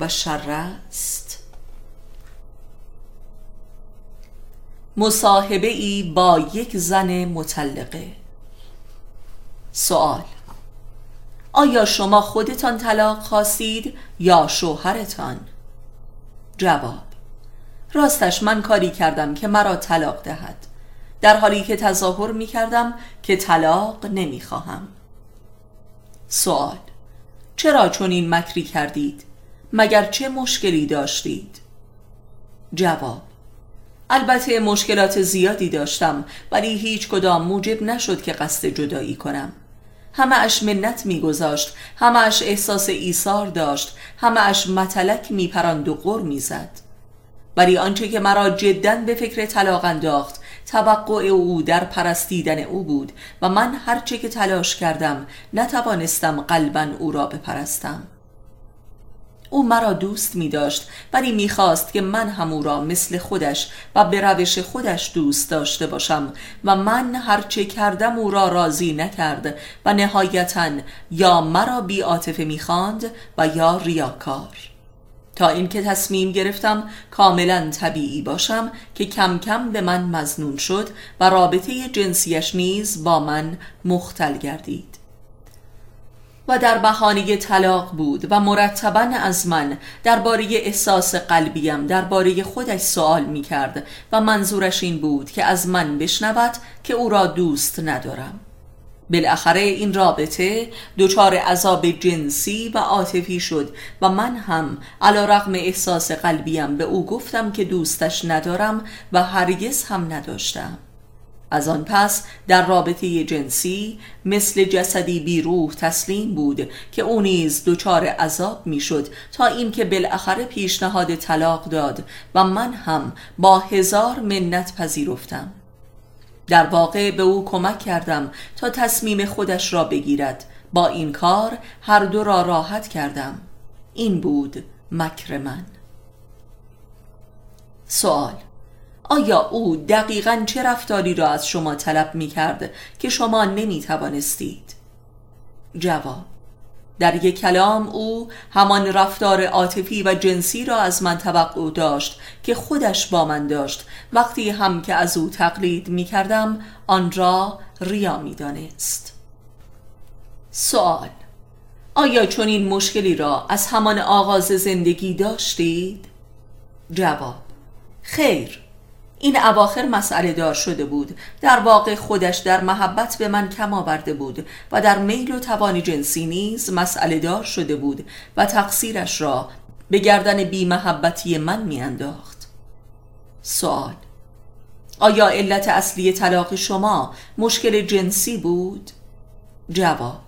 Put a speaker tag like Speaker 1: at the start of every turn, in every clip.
Speaker 1: و شر است مصاحبه ای با یک زن مطلقه سوال آیا شما خودتان طلاق خواستید یا شوهرتان؟ جواب راستش من کاری کردم که مرا طلاق دهد در حالی که تظاهر می کردم که طلاق نمی خواهم سوال چرا چنین مکری کردید؟ مگر چه مشکلی داشتید؟ جواب البته مشکلات زیادی داشتم ولی هیچ کدام موجب نشد که قصد جدایی کنم. همه اش منت میگذاشت همه اش احساس ایثار داشت همه اش متلک میپراند و غر می‌زد. ولی آنچه که مرا جدا به فکر طلاق انداخت توقع او در پرستیدن او بود و من هرچه که تلاش کردم نتوانستم قلبا او را بپرستم. او مرا دوست می داشت ولی می خواست که من هم او را مثل خودش و به روش خودش دوست داشته باشم و من هرچه کردم او را راضی نکرد و نهایتا یا مرا بی عاطفه می خواند و یا ریاکار. تا اینکه تصمیم گرفتم کاملا طبیعی باشم که کم کم به من مزنون شد و رابطه جنسیش نیز با من مختل گردید. و در بهانه طلاق بود و مرتبا از من درباره احساس قلبیم درباره خودش سوال می کرد و منظورش این بود که از من بشنود که او را دوست ندارم. بالاخره این رابطه دچار عذاب جنسی و عاطفی شد و من هم علا رغم احساس قلبیم به او گفتم که دوستش ندارم و هرگز هم نداشتم. از آن پس در رابطه جنسی مثل جسدی بی روح تسلیم بود که او نیز دچار عذاب می‌شد تا اینکه بالاخره پیشنهاد طلاق داد و من هم با هزار منت پذیرفتم. در واقع به او کمک کردم تا تصمیم خودش را بگیرد. با این کار هر دو را راحت کردم. این بود مکر من. سوال آیا او دقیقا چه رفتاری را از شما طلب می کرد که شما نمی توانستید؟ جواب در یک کلام او همان رفتار عاطفی و جنسی را از من توقع داشت که خودش با من داشت وقتی هم که از او تقلید می کردم آن را ریا می دانست. سوال آیا چنین مشکلی را از همان آغاز زندگی داشتید؟ جواب خیر این اواخر مسئله دار شده بود. در واقع خودش در محبت به من کم آورده بود و در میل و توان جنسی نیز مسئله دار شده بود و تقصیرش را به گردن بی محبتی من میانداخت. سوال آیا علت اصلی طلاق شما مشکل جنسی بود؟ جواب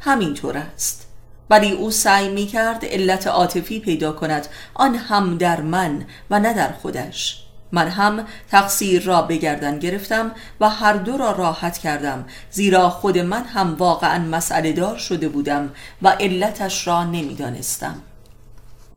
Speaker 1: همینطور است. ولی او سعی می کرد علت عاطفی پیدا کند آن هم در من و نه در خودش. من هم تقصیر را بگردن گرفتم و هر دو را راحت کردم زیرا خود من هم واقعا مسئله دار شده بودم و علتش را نمی‌دانستم.